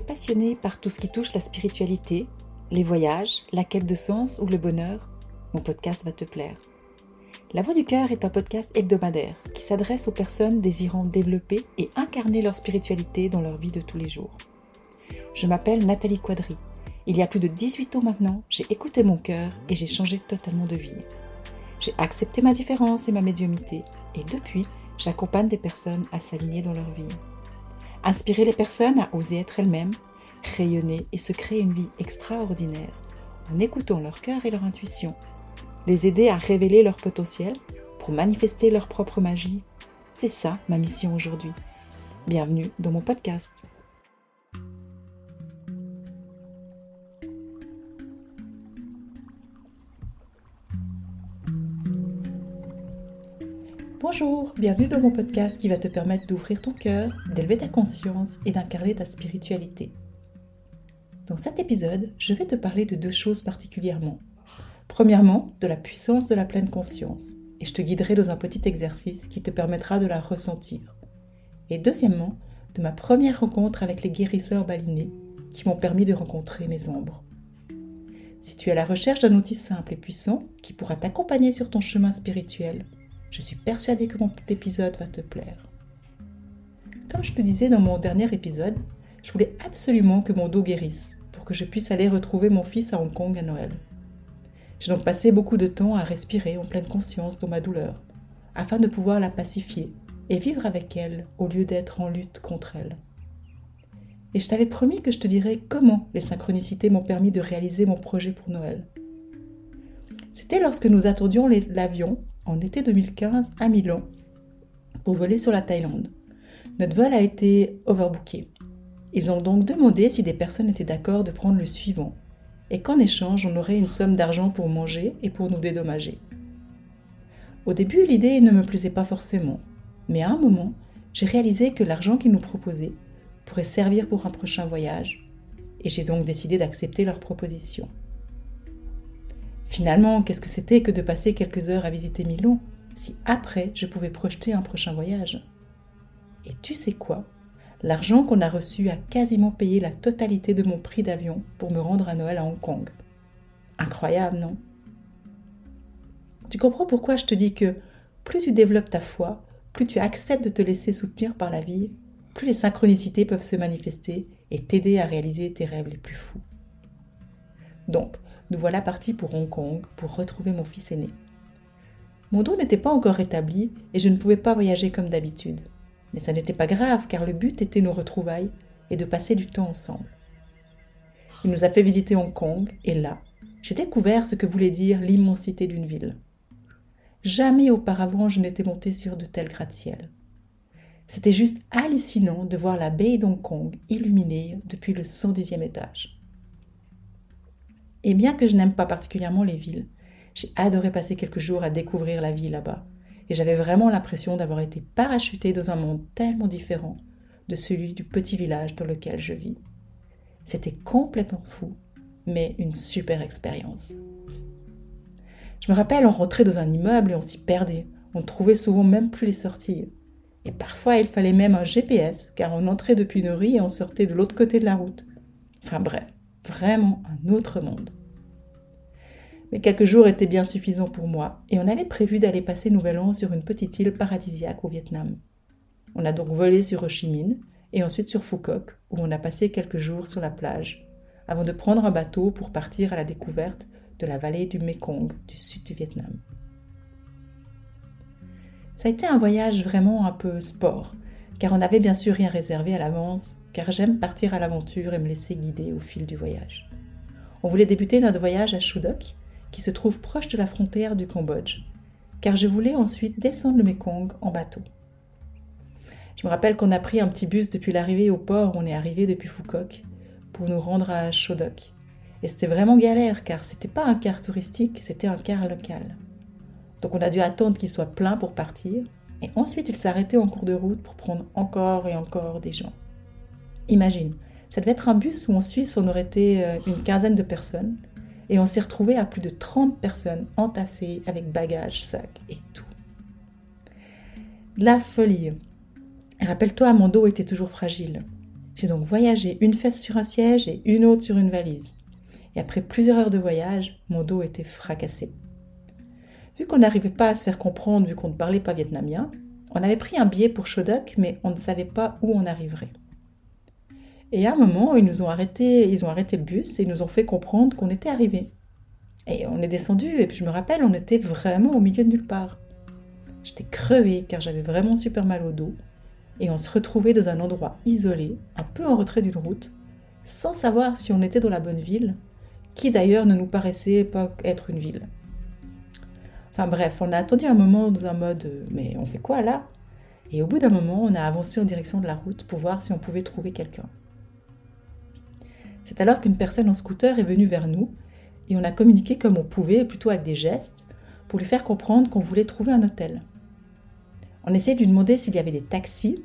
Passionné par tout ce qui touche la spiritualité, les voyages, la quête de sens ou le bonheur Mon podcast va te plaire. La Voix du Cœur est un podcast hebdomadaire qui s'adresse aux personnes désirant développer et incarner leur spiritualité dans leur vie de tous les jours. Je m'appelle Nathalie Quadri. Il y a plus de 18 ans maintenant, j'ai écouté mon cœur et j'ai changé totalement de vie. J'ai accepté ma différence et ma médiumité et depuis, j'accompagne des personnes à s'aligner dans leur vie. Inspirer les personnes à oser être elles-mêmes, rayonner et se créer une vie extraordinaire en écoutant leur cœur et leur intuition. Les aider à révéler leur potentiel pour manifester leur propre magie. C'est ça ma mission aujourd'hui. Bienvenue dans mon podcast. Bonjour, bienvenue dans mon podcast qui va te permettre d'ouvrir ton cœur, d'élever ta conscience et d'incarner ta spiritualité. Dans cet épisode, je vais te parler de deux choses particulièrement. Premièrement, de la puissance de la pleine conscience, et je te guiderai dans un petit exercice qui te permettra de la ressentir. Et deuxièmement, de ma première rencontre avec les guérisseurs balinés qui m'ont permis de rencontrer mes ombres. Si tu es à la recherche d'un outil simple et puissant qui pourra t'accompagner sur ton chemin spirituel, je suis persuadée que mon épisode va te plaire. Comme je te disais dans mon dernier épisode, je voulais absolument que mon dos guérisse pour que je puisse aller retrouver mon fils à Hong Kong à Noël. J'ai donc passé beaucoup de temps à respirer en pleine conscience dans ma douleur, afin de pouvoir la pacifier et vivre avec elle au lieu d'être en lutte contre elle. Et je t'avais promis que je te dirais comment les synchronicités m'ont permis de réaliser mon projet pour Noël. C'était lorsque nous attendions l'avion en été 2015 à Milan pour voler sur la Thaïlande. Notre vol a été overbooké. Ils ont donc demandé si des personnes étaient d'accord de prendre le suivant et qu'en échange on aurait une somme d'argent pour manger et pour nous dédommager. Au début l'idée ne me plaisait pas forcément, mais à un moment j'ai réalisé que l'argent qu'ils nous proposaient pourrait servir pour un prochain voyage et j'ai donc décidé d'accepter leur proposition. Finalement, qu'est-ce que c'était que de passer quelques heures à visiter Milan, si après je pouvais projeter un prochain voyage? Et tu sais quoi? L'argent qu'on a reçu a quasiment payé la totalité de mon prix d'avion pour me rendre à Noël à Hong Kong. Incroyable, non? Tu comprends pourquoi je te dis que plus tu développes ta foi, plus tu acceptes de te laisser soutenir par la vie, plus les synchronicités peuvent se manifester et t'aider à réaliser tes rêves les plus fous. Donc, voilà partis pour Hong Kong pour retrouver mon fils aîné. Mon dos n'était pas encore rétabli et je ne pouvais pas voyager comme d'habitude. Mais ça n'était pas grave car le but était nos retrouvailles et de passer du temps ensemble. Il nous a fait visiter Hong Kong et là, j'ai découvert ce que voulait dire l'immensité d'une ville. Jamais auparavant je n'étais monté sur de tels gratte-ciel. C'était juste hallucinant de voir la baie d'Hong Kong illuminée depuis le 110e étage. Et bien que je n'aime pas particulièrement les villes, j'ai adoré passer quelques jours à découvrir la vie là-bas. Et j'avais vraiment l'impression d'avoir été parachutée dans un monde tellement différent de celui du petit village dans lequel je vis. C'était complètement fou, mais une super expérience. Je me rappelle, on rentrait dans un immeuble et on s'y perdait. On ne trouvait souvent même plus les sorties. Et parfois, il fallait même un GPS, car on entrait depuis une rue et on sortait de l'autre côté de la route. Enfin bref, Vraiment un autre monde. Mais quelques jours étaient bien suffisants pour moi, et on avait prévu d'aller passer Nouvel An sur une petite île paradisiaque au Vietnam. On a donc volé sur Ho Chi Minh et ensuite sur Phu Quoc, où on a passé quelques jours sur la plage, avant de prendre un bateau pour partir à la découverte de la vallée du Mekong du sud du Vietnam. Ça a été un voyage vraiment un peu sport, car on n'avait bien sûr rien réservé à l'avance, car j'aime partir à l'aventure et me laisser guider au fil du voyage. On voulait débuter notre voyage à Shudok, qui se trouve proche de la frontière du Cambodge, car je voulais ensuite descendre le Mekong en bateau. Je me rappelle qu'on a pris un petit bus depuis l'arrivée au port où on est arrivé depuis Phuket pour nous rendre à Shodok. Et c'était vraiment galère car c'était pas un car touristique, c'était un car local. Donc on a dû attendre qu'il soit plein pour partir et ensuite, il s'arrêtait en cours de route pour prendre encore et encore des gens. Imagine, ça devait être un bus où en Suisse on aurait été euh, une quinzaine de personnes et on s'est retrouvé à plus de 30 personnes entassées avec bagages, sacs et tout. La folie. Rappelle-toi, mon dos était toujours fragile. J'ai donc voyagé une fesse sur un siège et une autre sur une valise. Et après plusieurs heures de voyage, mon dos était fracassé. Vu qu'on n'arrivait pas à se faire comprendre vu qu'on ne parlait pas vietnamien, on avait pris un billet pour Chodok, mais on ne savait pas où on arriverait. Et à un moment, ils nous ont arrêté, ils ont arrêté le bus et ils nous ont fait comprendre qu'on était arrivé. Et on est descendu, et puis je me rappelle, on était vraiment au milieu de nulle part. J'étais crevée car j'avais vraiment super mal au dos, et on se retrouvait dans un endroit isolé, un peu en retrait d'une route, sans savoir si on était dans la bonne ville, qui d'ailleurs ne nous paraissait pas être une ville. Enfin bref, on a attendu un moment dans un mode mais on fait quoi là? Et au bout d'un moment, on a avancé en direction de la route pour voir si on pouvait trouver quelqu'un. C'est alors qu'une personne en scooter est venue vers nous et on a communiqué comme on pouvait, plutôt avec des gestes, pour lui faire comprendre qu'on voulait trouver un hôtel. On essayait de lui demander s'il y avait des taxis,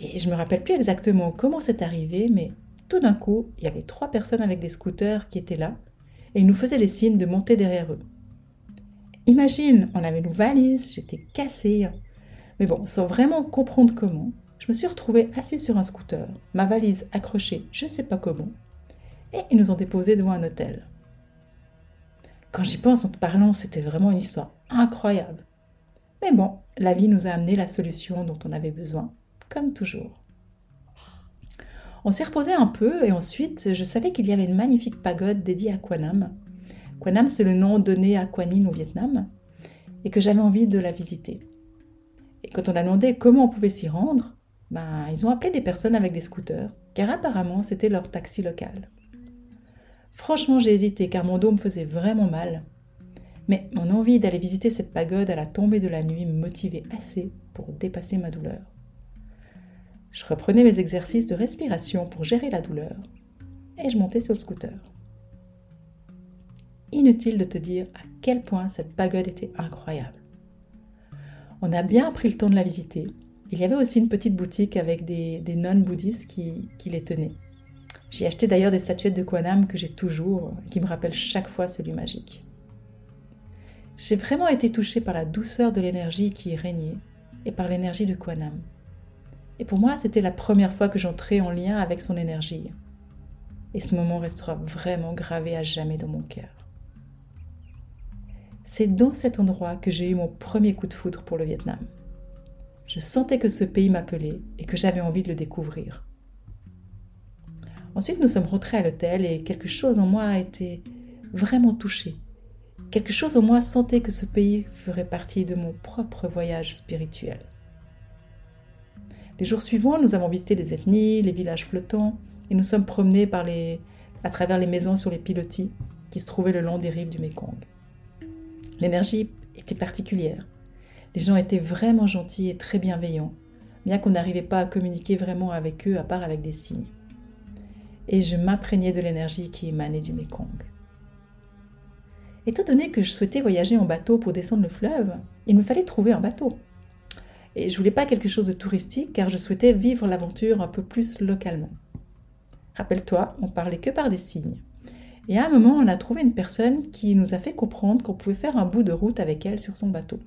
et je me rappelle plus exactement comment c'est arrivé, mais tout d'un coup, il y avait trois personnes avec des scooters qui étaient là, et ils nous faisaient des signes de monter derrière eux. Imagine, on avait nos valises, j'étais cassée. Mais bon, sans vraiment comprendre comment, je me suis retrouvée assise sur un scooter, ma valise accrochée, je ne sais pas comment, et ils nous ont déposés devant un hôtel. Quand j'y pense en te parlant, c'était vraiment une histoire incroyable. Mais bon, la vie nous a amené la solution dont on avait besoin, comme toujours. On s'est reposé un peu et ensuite je savais qu'il y avait une magnifique pagode dédiée à Quanam. Quanam, c'est le nom donné à Quanin au Vietnam et que j'avais envie de la visiter. Et quand on a demandé comment on pouvait s'y rendre, ben, ils ont appelé des personnes avec des scooters, car apparemment c'était leur taxi local. Franchement, j'ai hésité car mon dos me faisait vraiment mal. Mais mon envie d'aller visiter cette pagode à la tombée de la nuit me motivait assez pour dépasser ma douleur. Je reprenais mes exercices de respiration pour gérer la douleur et je montais sur le scooter. Inutile de te dire à quel point cette pagode était incroyable. On a bien pris le temps de la visiter. Il y avait aussi une petite boutique avec des, des nonnes bouddhistes qui, qui les tenaient. J'ai acheté d'ailleurs des statuettes de Kwanam que j'ai toujours, qui me rappellent chaque fois celui magique. J'ai vraiment été touchée par la douceur de l'énergie qui y régnait et par l'énergie de Kwanam. Et pour moi, c'était la première fois que j'entrais en lien avec son énergie. Et ce moment restera vraiment gravé à jamais dans mon cœur. C'est dans cet endroit que j'ai eu mon premier coup de foudre pour le Vietnam. Je sentais que ce pays m'appelait et que j'avais envie de le découvrir. Ensuite, nous sommes rentrés à l'hôtel et quelque chose en moi a été vraiment touché. Quelque chose en moi sentait que ce pays ferait partie de mon propre voyage spirituel. Les jours suivants, nous avons visité les ethnies, les villages flottants, et nous sommes promenés à travers les maisons sur les pilotis qui se trouvaient le long des rives du Mekong. L'énergie était particulière. Les gens étaient vraiment gentils et très bienveillants, bien qu'on n'arrivait pas à communiquer vraiment avec eux à part avec des signes et je m'imprégnais de l'énergie qui émanait du Mekong. Étant donné que je souhaitais voyager en bateau pour descendre le fleuve, il me fallait trouver un bateau. Et je voulais pas quelque chose de touristique car je souhaitais vivre l'aventure un peu plus localement. Rappelle-toi, on parlait que par des signes. Et à un moment, on a trouvé une personne qui nous a fait comprendre qu'on pouvait faire un bout de route avec elle sur son bateau.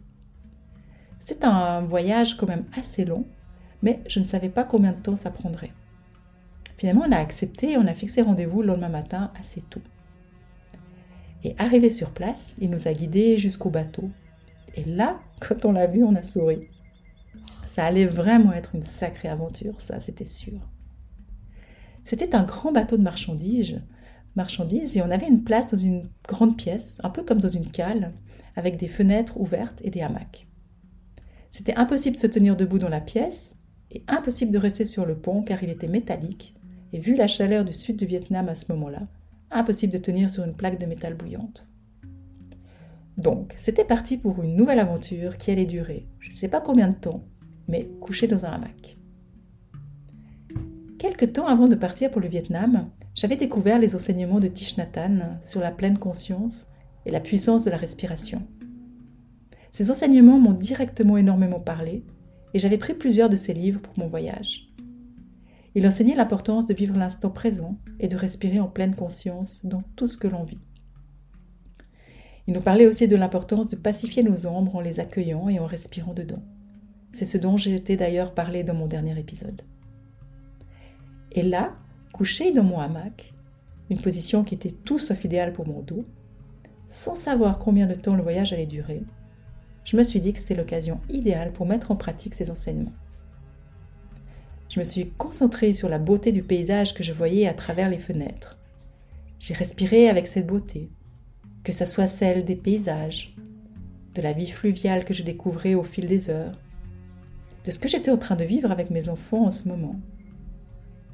C'était un voyage quand même assez long, mais je ne savais pas combien de temps ça prendrait. Finalement, on a accepté et on a fixé rendez-vous le lendemain matin assez tôt. Et arrivé sur place, il nous a guidés jusqu'au bateau. Et là, quand on l'a vu, on a souri. Ça allait vraiment être une sacrée aventure, ça, c'était sûr. C'était un grand bateau de marchandises, marchandises et on avait une place dans une grande pièce, un peu comme dans une cale, avec des fenêtres ouvertes et des hamacs. C'était impossible de se tenir debout dans la pièce et impossible de rester sur le pont car il était métallique et vu la chaleur du sud du Vietnam à ce moment-là, impossible de tenir sur une plaque de métal bouillante. Donc, c'était parti pour une nouvelle aventure qui allait durer, je ne sais pas combien de temps, mais couché dans un hamac. Quelque temps avant de partir pour le Vietnam, j'avais découvert les enseignements de Thich Nhat sur la pleine conscience et la puissance de la respiration. Ces enseignements m'ont directement énormément parlé et j'avais pris plusieurs de ces livres pour mon voyage. Il enseignait l'importance de vivre l'instant présent et de respirer en pleine conscience dans tout ce que l'on vit. Il nous parlait aussi de l'importance de pacifier nos ombres en les accueillant et en respirant dedans. C'est ce dont j'ai été d'ailleurs parlé dans mon dernier épisode. Et là, couché dans mon hamac, une position qui était tout sauf idéale pour mon dos, sans savoir combien de temps le voyage allait durer, je me suis dit que c'était l'occasion idéale pour mettre en pratique ces enseignements. Je me suis concentrée sur la beauté du paysage que je voyais à travers les fenêtres. J'ai respiré avec cette beauté, que ce soit celle des paysages, de la vie fluviale que je découvrais au fil des heures, de ce que j'étais en train de vivre avec mes enfants en ce moment.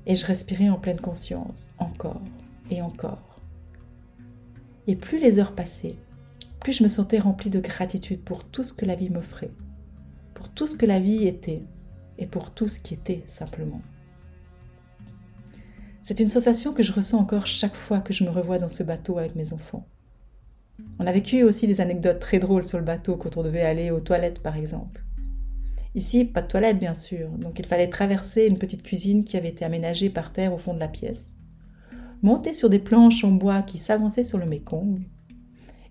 Et je respirais en pleine conscience, encore et encore. Et plus les heures passaient, plus je me sentais remplie de gratitude pour tout ce que la vie m'offrait, pour tout ce que la vie était et pour tout ce qui était simplement. C'est une sensation que je ressens encore chaque fois que je me revois dans ce bateau avec mes enfants. On a vécu aussi des anecdotes très drôles sur le bateau quand on devait aller aux toilettes par exemple. Ici, pas de toilettes bien sûr, donc il fallait traverser une petite cuisine qui avait été aménagée par terre au fond de la pièce, monter sur des planches en bois qui s'avançaient sur le Mekong,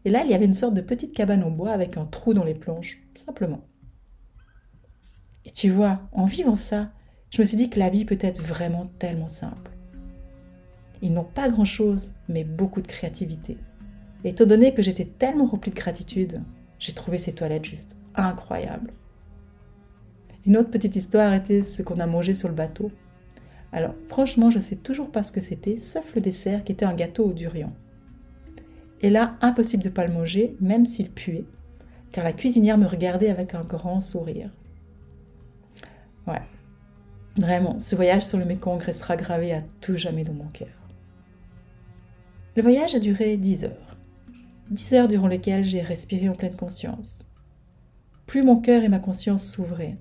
et là il y avait une sorte de petite cabane en bois avec un trou dans les planches, simplement. Et tu vois, en vivant ça, je me suis dit que la vie peut être vraiment tellement simple. Ils n'ont pas grand-chose, mais beaucoup de créativité. Et étant donné que j'étais tellement remplie de gratitude, j'ai trouvé ces toilettes juste incroyables. Une autre petite histoire était ce qu'on a mangé sur le bateau. Alors, franchement, je ne sais toujours pas ce que c'était, sauf le dessert qui était un gâteau au durian. Et là, impossible de ne pas le manger, même s'il puait, car la cuisinière me regardait avec un grand sourire. Ouais, vraiment, ce voyage sur le Mekong restera gravé à tout jamais dans mon cœur. Le voyage a duré dix heures. Dix heures durant lesquelles j'ai respiré en pleine conscience. Plus mon cœur et ma conscience s'ouvraient,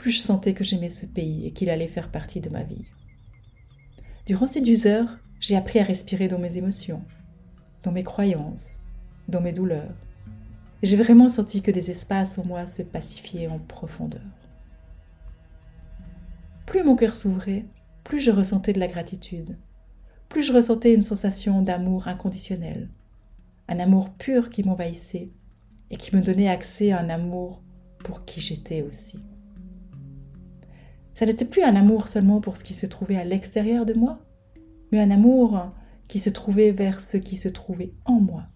plus je sentais que j'aimais ce pays et qu'il allait faire partie de ma vie. Durant ces dix heures, j'ai appris à respirer dans mes émotions, dans mes croyances, dans mes douleurs. J'ai vraiment senti que des espaces en moi se pacifiaient en profondeur. Plus mon cœur s'ouvrait, plus je ressentais de la gratitude, plus je ressentais une sensation d'amour inconditionnel, un amour pur qui m'envahissait et qui me donnait accès à un amour pour qui j'étais aussi. Ça n'était plus un amour seulement pour ce qui se trouvait à l'extérieur de moi, mais un amour qui se trouvait vers ce qui se trouvait en moi.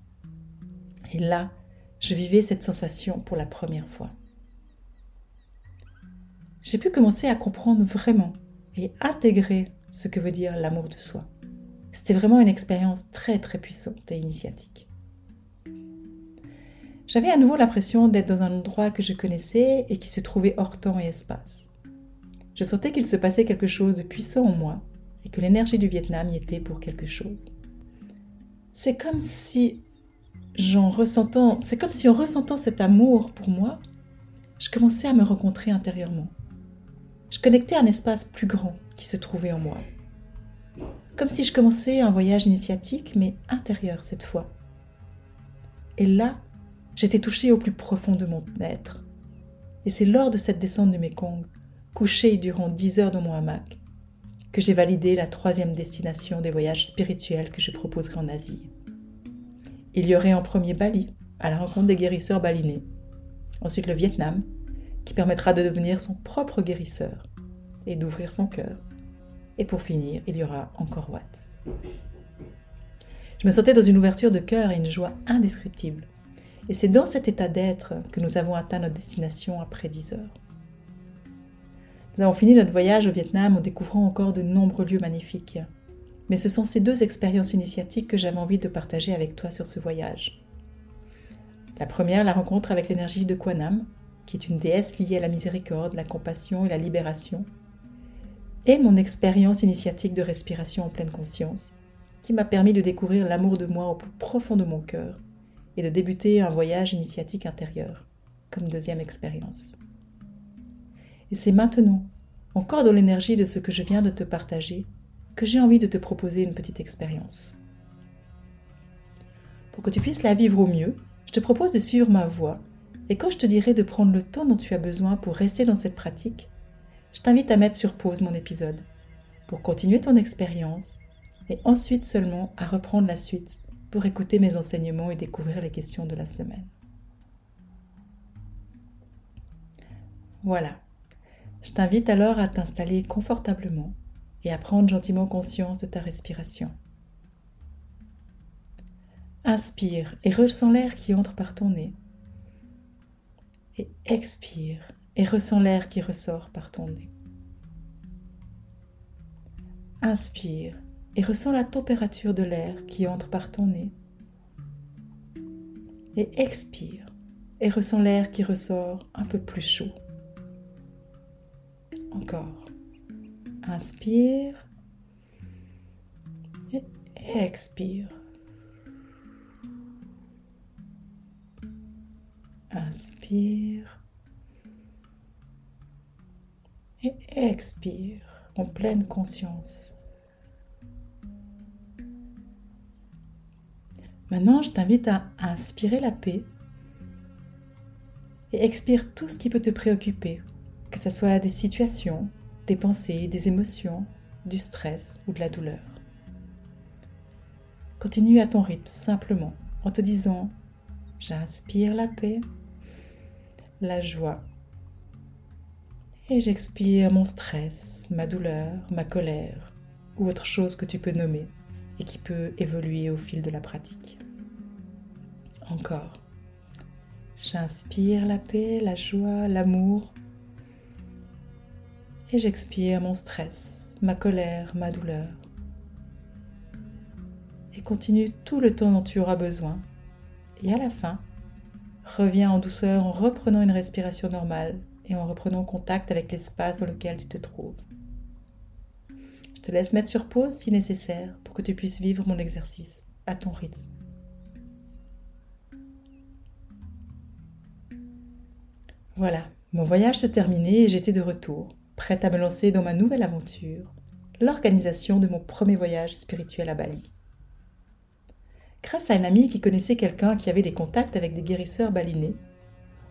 Et là, je vivais cette sensation pour la première fois. J'ai pu commencer à comprendre vraiment et intégrer ce que veut dire l'amour de soi. C'était vraiment une expérience très très puissante et initiatique. J'avais à nouveau l'impression d'être dans un endroit que je connaissais et qui se trouvait hors temps et espace. Je sentais qu'il se passait quelque chose de puissant en moi et que l'énergie du Vietnam y était pour quelque chose. C'est comme si, ressentant, c'est comme si en ressentant cet amour pour moi, je commençais à me rencontrer intérieurement. Je connectais un espace plus grand qui se trouvait en moi. Comme si je commençais un voyage initiatique, mais intérieur cette fois. Et là, j'étais touchée au plus profond de mon être. Et c'est lors de cette descente du Mekong couché durant dix heures dans mon hamac, que j'ai validé la troisième destination des voyages spirituels que je proposerai en Asie. Il y aurait en premier Bali, à la rencontre des guérisseurs balinais. Ensuite le Vietnam, qui permettra de devenir son propre guérisseur et d'ouvrir son cœur. Et pour finir, il y aura encore Watt. Je me sentais dans une ouverture de cœur et une joie indescriptible. Et c'est dans cet état d'être que nous avons atteint notre destination après dix heures. Nous avons fini notre voyage au Vietnam en découvrant encore de nombreux lieux magnifiques. Mais ce sont ces deux expériences initiatiques que j'avais envie de partager avec toi sur ce voyage. La première, la rencontre avec l'énergie de Kwanam, qui est une déesse liée à la miséricorde, la compassion et la libération, et mon expérience initiatique de respiration en pleine conscience, qui m'a permis de découvrir l'amour de moi au plus profond de mon cœur et de débuter un voyage initiatique intérieur, comme deuxième expérience. Et c'est maintenant, encore dans l'énergie de ce que je viens de te partager, que j'ai envie de te proposer une petite expérience. Pour que tu puisses la vivre au mieux, je te propose de suivre ma voie, et quand je te dirai de prendre le temps dont tu as besoin pour rester dans cette pratique, je t'invite à mettre sur pause mon épisode, pour continuer ton expérience, et ensuite seulement à reprendre la suite pour écouter mes enseignements et découvrir les questions de la semaine. Voilà, je t'invite alors à t'installer confortablement et à prendre gentiment conscience de ta respiration. Inspire et ressens l'air qui entre par ton nez. Et expire et ressens l'air qui ressort par ton nez. Inspire et ressens la température de l'air qui entre par ton nez. Et expire et ressens l'air qui ressort un peu plus chaud. Encore. Inspire et expire. Inspire et expire en pleine conscience. Maintenant, je t'invite à inspirer la paix et expire tout ce qui peut te préoccuper, que ce soit des situations, des pensées, des émotions, du stress ou de la douleur. Continue à ton rythme simplement en te disant J'inspire la paix, la joie et j'expire mon stress, ma douleur, ma colère ou autre chose que tu peux nommer et qui peut évoluer au fil de la pratique. Encore. J'inspire la paix, la joie, l'amour et j'expire mon stress, ma colère, ma douleur. Et continue tout le temps dont tu auras besoin. Et à la fin, reviens en douceur en reprenant une respiration normale et en reprenant contact avec l'espace dans lequel tu te trouves. Je te laisse mettre sur pause si nécessaire pour que tu puisses vivre mon exercice à ton rythme. Voilà, mon voyage s'est terminé et j'étais de retour, prête à me lancer dans ma nouvelle aventure, l'organisation de mon premier voyage spirituel à Bali. Grâce à un ami qui connaissait quelqu'un qui avait des contacts avec des guérisseurs balinais,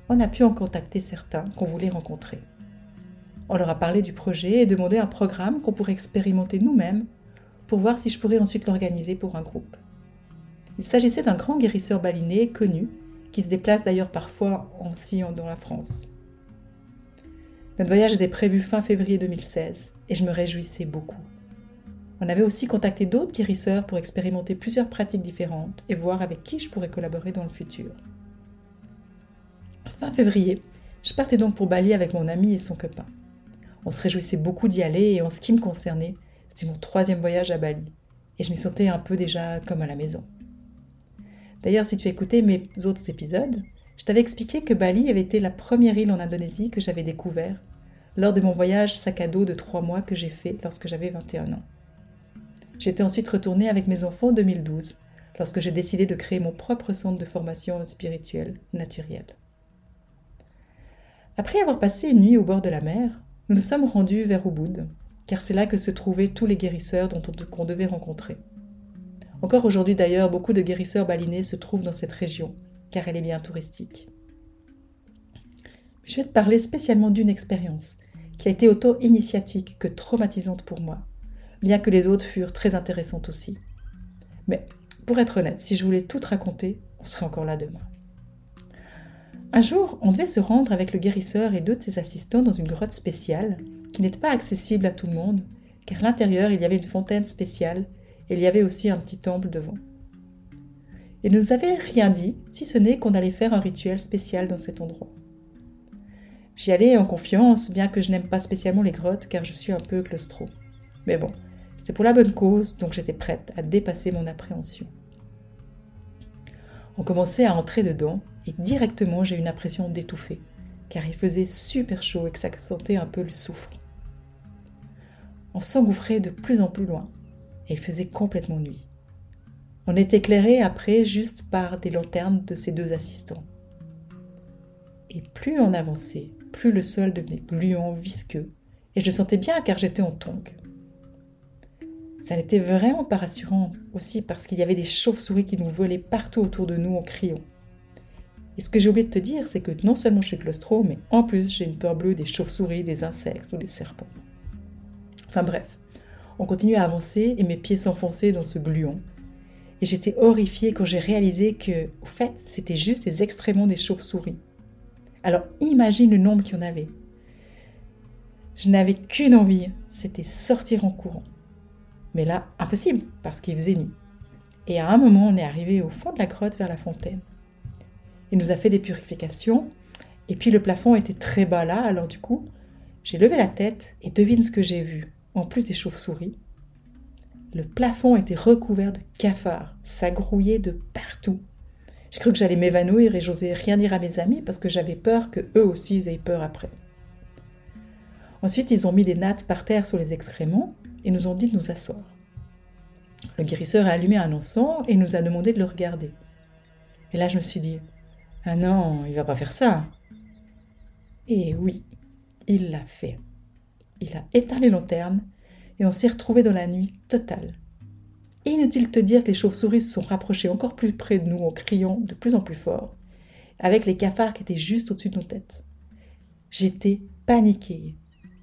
on a pu en contacter certains qu'on voulait rencontrer. On leur a parlé du projet et demandé un programme qu'on pourrait expérimenter nous-mêmes pour voir si je pourrais ensuite l'organiser pour un groupe. Il s'agissait d'un grand guérisseur balinais connu qui se déplace d'ailleurs parfois aussi dans la France. Notre voyage était prévu fin février 2016 et je me réjouissais beaucoup. On avait aussi contacté d'autres guérisseurs pour expérimenter plusieurs pratiques différentes et voir avec qui je pourrais collaborer dans le futur. Fin février, je partais donc pour Bali avec mon ami et son copain. On se réjouissait beaucoup d'y aller et en ce qui me concernait, c'était mon troisième voyage à Bali et je m'y sentais un peu déjà comme à la maison. D'ailleurs, si tu écoutais mes autres épisodes, je t'avais expliqué que Bali avait été la première île en Indonésie que j'avais découvert lors de mon voyage sac à dos de trois mois que j'ai fait lorsque j'avais 21 ans. J'étais ensuite retournée avec mes enfants en 2012, lorsque j'ai décidé de créer mon propre centre de formation spirituelle naturelle. Après avoir passé une nuit au bord de la mer, nous nous sommes rendus vers Ubud, car c'est là que se trouvaient tous les guérisseurs dont on devait rencontrer. Encore aujourd'hui d'ailleurs, beaucoup de guérisseurs balinais se trouvent dans cette région, car elle est bien touristique. Je vais te parler spécialement d'une expérience qui a été autant initiatique que traumatisante pour moi, bien que les autres furent très intéressantes aussi. Mais pour être honnête, si je voulais tout raconter, on serait encore là demain. Un jour, on devait se rendre avec le guérisseur et deux de ses assistants dans une grotte spéciale qui n'était pas accessible à tout le monde, car à l'intérieur il y avait une fontaine spéciale et il y avait aussi un petit temple devant. Il ne nous avait rien dit, si ce n'est qu'on allait faire un rituel spécial dans cet endroit. J'y allais en confiance, bien que je n'aime pas spécialement les grottes car je suis un peu claustro. Mais bon, c'était pour la bonne cause, donc j'étais prête à dépasser mon appréhension. On commençait à entrer dedans et directement j'ai eu une impression d'étouffer, car il faisait super chaud et que ça sentait un peu le soufre. On s'engouffrait de plus en plus loin et il faisait complètement nuit. On était éclairé après juste par des lanternes de ses deux assistants. Et plus on avançait, plus le sol devenait gluant, visqueux, et je sentais bien car j'étais en tongue. Ça n'était vraiment pas rassurant aussi parce qu'il y avait des chauves-souris qui nous volaient partout autour de nous en criant. Et ce que j'ai oublié de te dire, c'est que non seulement je suis claustro, mais en plus j'ai une peur bleue des chauves-souris, des insectes ou des serpents. Enfin bref, on continue à avancer et mes pieds s'enfonçaient dans ce gluon. Et j'étais horrifiée quand j'ai réalisé que, au fait, c'était juste les extréments des chauves-souris. Alors imagine le nombre qu'il y en avait. Je n'avais qu'une envie, c'était sortir en courant. Mais là, impossible, parce qu'il faisait nuit. Et à un moment, on est arrivé au fond de la grotte vers la fontaine. Il nous a fait des purifications, et puis le plafond était très bas là, alors du coup, j'ai levé la tête et devine ce que j'ai vu, en plus des chauves-souris. Le plafond était recouvert de cafards, ça grouillait de partout. J'ai cru que j'allais m'évanouir et j'osais rien dire à mes amis parce que j'avais peur que eux aussi aient peur après. Ensuite, ils ont mis des nattes par terre sur les excréments et nous ont dit de nous asseoir. Le guérisseur a allumé un encens et nous a demandé de le regarder. Et là, je me suis dit Ah non, il va pas faire ça. Et oui, il l'a fait. Il a éteint les lanternes et on s'est retrouvé dans la nuit totale. Inutile de te dire que les chauves-souris se sont rapprochées encore plus près de nous en criant de plus en plus fort, avec les cafards qui étaient juste au-dessus de nos têtes. J'étais paniquée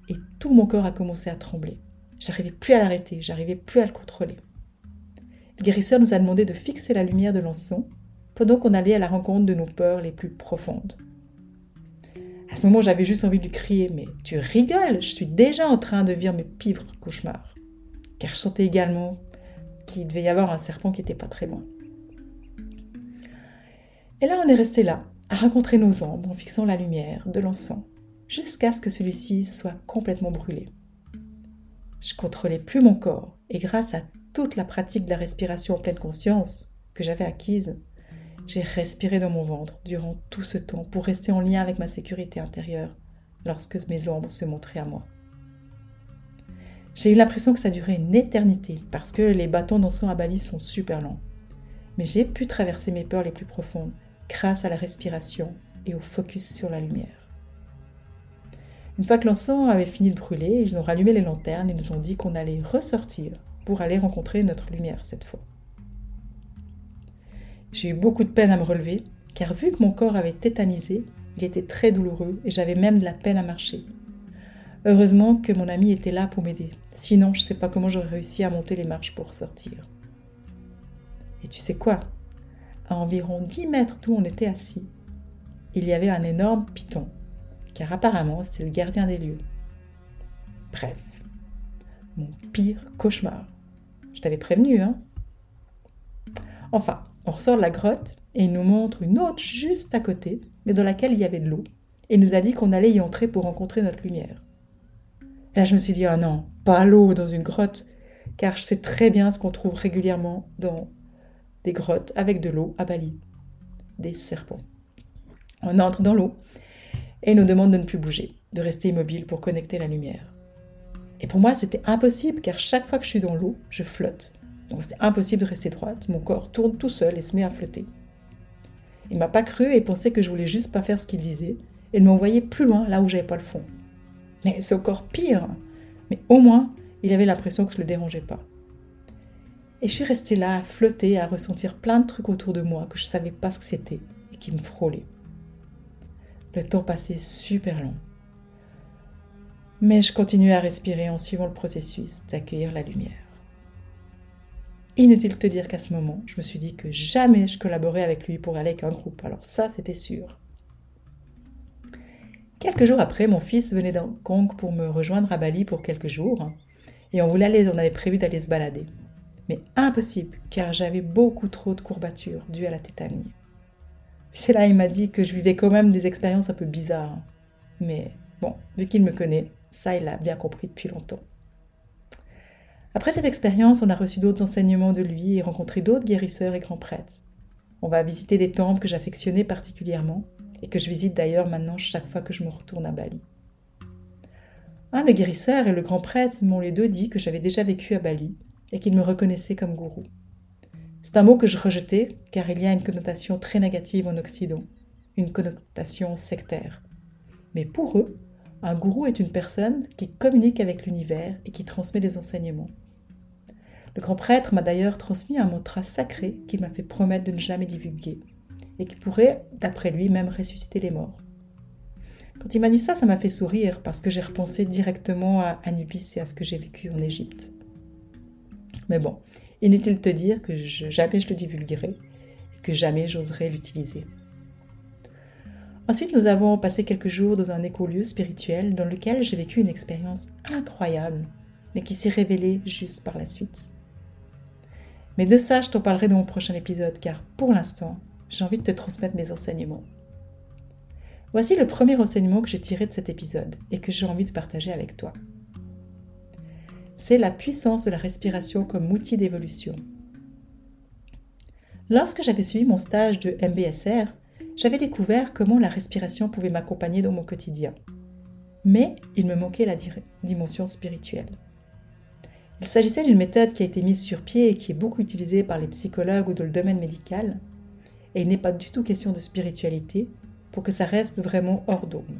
et tout mon corps a commencé à trembler. J'arrivais plus à l'arrêter, j'arrivais plus à le contrôler. Le guérisseur nous a demandé de fixer la lumière de l'encens pendant qu'on allait à la rencontre de nos peurs les plus profondes. À ce moment, j'avais juste envie de lui crier Mais tu rigoles, je suis déjà en train de vivre mes pires cauchemars. Car je sentais également qu'il devait y avoir un serpent qui n'était pas très loin. Et là, on est resté là, à rencontrer nos ombres en fixant la lumière de l'encens, jusqu'à ce que celui-ci soit complètement brûlé. Je contrôlais plus mon corps, et grâce à toute la pratique de la respiration en pleine conscience que j'avais acquise, j'ai respiré dans mon ventre durant tout ce temps pour rester en lien avec ma sécurité intérieure lorsque mes ombres se montraient à moi. J'ai eu l'impression que ça durait une éternité parce que les bâtons d'encens à Bali sont super lents. Mais j'ai pu traverser mes peurs les plus profondes grâce à la respiration et au focus sur la lumière. Une fois que l'encens avait fini de brûler, ils ont rallumé les lanternes et nous ont dit qu'on allait ressortir pour aller rencontrer notre lumière cette fois. J'ai eu beaucoup de peine à me relever, car vu que mon corps avait tétanisé, il était très douloureux et j'avais même de la peine à marcher. Heureusement que mon ami était là pour m'aider, sinon je ne sais pas comment j'aurais réussi à monter les marches pour sortir. Et tu sais quoi? À environ 10 mètres d'où on était assis, il y avait un énorme python, car apparemment c'était le gardien des lieux. Bref, mon pire cauchemar. Je t'avais prévenu, hein? Enfin, on ressort de la grotte et il nous montre une autre juste à côté, mais dans laquelle il y avait de l'eau, et il nous a dit qu'on allait y entrer pour rencontrer notre lumière. Là, je me suis dit, ah non, pas l'eau dans une grotte, car je sais très bien ce qu'on trouve régulièrement dans des grottes avec de l'eau à Bali. Des serpents. On entre dans l'eau et il nous demande de ne plus bouger, de rester immobile pour connecter la lumière. Et pour moi, c'était impossible, car chaque fois que je suis dans l'eau, je flotte. Donc c'était impossible de rester droite. Mon corps tourne tout seul et se met à flotter. Il m'a pas cru et pensait que je voulais juste pas faire ce qu'il disait et de m'envoyer plus loin là où j'avais pas le fond. Mais c'est encore pire. Mais au moins, il avait l'impression que je le dérangeais pas. Et je suis restée là à flotter, à ressentir plein de trucs autour de moi que je savais pas ce que c'était et qui me frôlaient. Le temps passait super long. Mais je continuais à respirer en suivant le processus d'accueillir la lumière. Inutile de te dire qu'à ce moment, je me suis dit que jamais je collaborais avec lui pour aller avec un groupe. Alors ça, c'était sûr. Quelques jours après, mon fils venait d'Hong Kong pour me rejoindre à Bali pour quelques jours. Et on voulait aller, on avait prévu d'aller se balader. Mais impossible, car j'avais beaucoup trop de courbatures dues à la tétanie. C'est là il m'a dit que je vivais quand même des expériences un peu bizarres. Mais bon, vu qu'il me connaît, ça il l'a bien compris depuis longtemps. Après cette expérience, on a reçu d'autres enseignements de lui et rencontré d'autres guérisseurs et grands prêtres. On va visiter des temples que j'affectionnais particulièrement et que je visite d'ailleurs maintenant chaque fois que je me retourne à Bali. Un des guérisseurs et le grand prêtre m'ont les deux dit que j'avais déjà vécu à Bali et qu'ils me reconnaissaient comme gourou. C'est un mot que je rejetais car il y a une connotation très négative en Occident, une connotation sectaire. Mais pour eux, un gourou est une personne qui communique avec l'univers et qui transmet des enseignements. Le grand prêtre m'a d'ailleurs transmis un mantra sacré qu'il m'a fait promettre de ne jamais divulguer, et qui pourrait, d'après lui, même ressusciter les morts. Quand il m'a dit ça, ça m'a fait sourire parce que j'ai repensé directement à Anubis et à ce que j'ai vécu en Égypte. Mais bon, inutile de te dire que jamais je le divulguerai et que jamais j'oserai l'utiliser. Ensuite, nous avons passé quelques jours dans un écolieu spirituel dans lequel j'ai vécu une expérience incroyable, mais qui s'est révélée juste par la suite. Mais de ça, je t'en parlerai dans mon prochain épisode, car pour l'instant, j'ai envie de te transmettre mes enseignements. Voici le premier enseignement que j'ai tiré de cet épisode et que j'ai envie de partager avec toi. C'est la puissance de la respiration comme outil d'évolution. Lorsque j'avais suivi mon stage de MBSR, j'avais découvert comment la respiration pouvait m'accompagner dans mon quotidien. Mais il me manquait la dimension spirituelle. Il s'agissait d'une méthode qui a été mise sur pied et qui est beaucoup utilisée par les psychologues ou dans le domaine médical, et il n'est pas du tout question de spiritualité pour que ça reste vraiment hors dogme.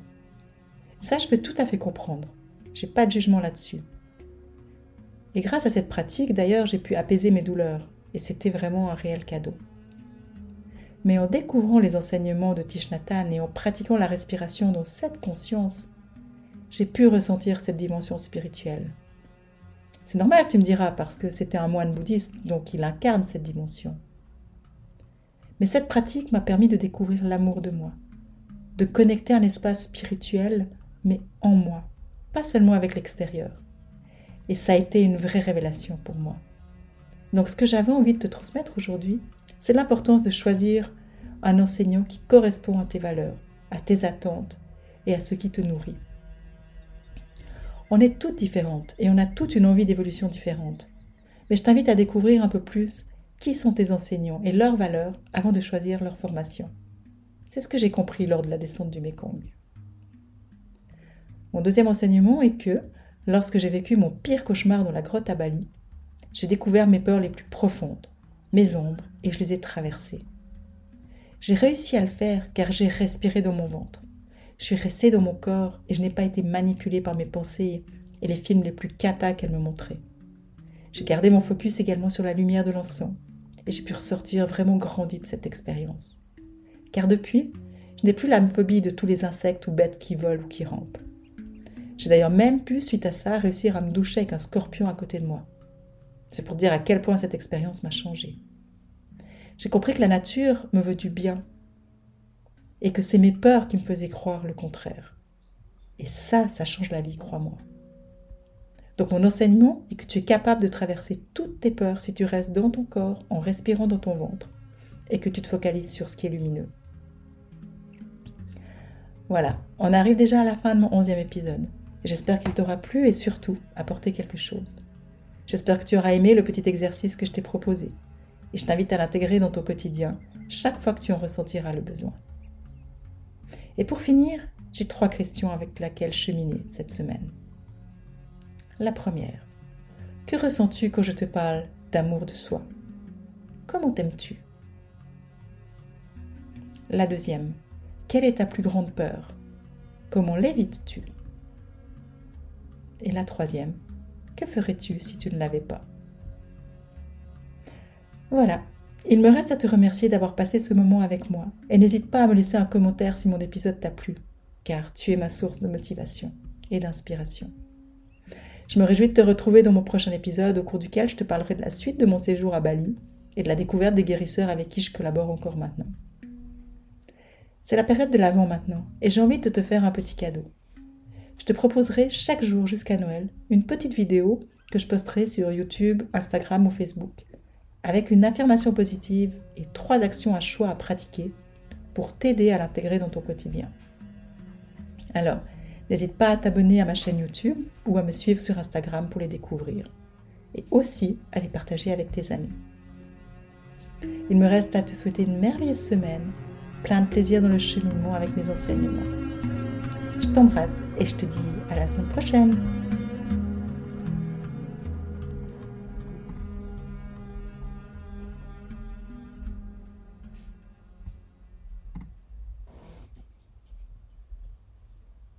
Ça, je peux tout à fait comprendre. J'ai pas de jugement là-dessus. Et grâce à cette pratique, d'ailleurs, j'ai pu apaiser mes douleurs, et c'était vraiment un réel cadeau. Mais en découvrant les enseignements de Thich et en pratiquant la respiration dans cette conscience, j'ai pu ressentir cette dimension spirituelle. C'est normal, tu me diras, parce que c'était un moine bouddhiste, donc il incarne cette dimension. Mais cette pratique m'a permis de découvrir l'amour de moi, de connecter un espace spirituel, mais en moi, pas seulement avec l'extérieur. Et ça a été une vraie révélation pour moi. Donc ce que j'avais envie de te transmettre aujourd'hui, c'est l'importance de choisir un enseignant qui correspond à tes valeurs, à tes attentes et à ce qui te nourrit. On est toutes différentes et on a toute une envie d'évolution différente. Mais je t'invite à découvrir un peu plus qui sont tes enseignants et leurs valeurs avant de choisir leur formation. C'est ce que j'ai compris lors de la descente du Mekong. Mon deuxième enseignement est que, lorsque j'ai vécu mon pire cauchemar dans la grotte à Bali, j'ai découvert mes peurs les plus profondes, mes ombres, et je les ai traversées. J'ai réussi à le faire car j'ai respiré dans mon ventre. Je suis restée dans mon corps et je n'ai pas été manipulée par mes pensées et les films les plus cata qu'elles me montraient. J'ai gardé mon focus également sur la lumière de l'encens et j'ai pu ressortir vraiment grandi de cette expérience. Car depuis, je n'ai plus la phobie de tous les insectes ou bêtes qui volent ou qui rampent. J'ai d'ailleurs même pu, suite à ça, réussir à me doucher avec un scorpion à côté de moi. C'est pour dire à quel point cette expérience m'a changé. J'ai compris que la nature me veut du bien et que c'est mes peurs qui me faisaient croire le contraire. Et ça, ça change la vie, crois-moi. Donc mon enseignement est que tu es capable de traverser toutes tes peurs si tu restes dans ton corps en respirant dans ton ventre et que tu te focalises sur ce qui est lumineux. Voilà, on arrive déjà à la fin de mon onzième épisode. J'espère qu'il t'aura plu et surtout apporté quelque chose. J'espère que tu auras aimé le petit exercice que je t'ai proposé. Et je t'invite à l'intégrer dans ton quotidien chaque fois que tu en ressentiras le besoin. Et pour finir, j'ai trois questions avec lesquelles cheminer cette semaine. La première, que ressens-tu quand je te parle d'amour de soi? Comment t'aimes-tu? La deuxième, quelle est ta plus grande peur? Comment l'évites-tu? Et la troisième, que ferais-tu si tu ne l'avais pas? Voilà, il me reste à te remercier d'avoir passé ce moment avec moi et n'hésite pas à me laisser un commentaire si mon épisode t'a plu, car tu es ma source de motivation et d'inspiration. Je me réjouis de te retrouver dans mon prochain épisode au cours duquel je te parlerai de la suite de mon séjour à Bali et de la découverte des guérisseurs avec qui je collabore encore maintenant. C'est la période de l'avant maintenant et j'ai envie de te faire un petit cadeau. Je te proposerai chaque jour jusqu'à Noël une petite vidéo que je posterai sur YouTube, Instagram ou Facebook avec une affirmation positive et trois actions à choix à pratiquer pour t'aider à l'intégrer dans ton quotidien. Alors, n'hésite pas à t'abonner à ma chaîne YouTube ou à me suivre sur Instagram pour les découvrir. Et aussi à les partager avec tes amis. Il me reste à te souhaiter une merveilleuse semaine, plein de plaisir dans le cheminement avec mes enseignements. Je t'embrasse et je te dis à la semaine prochaine.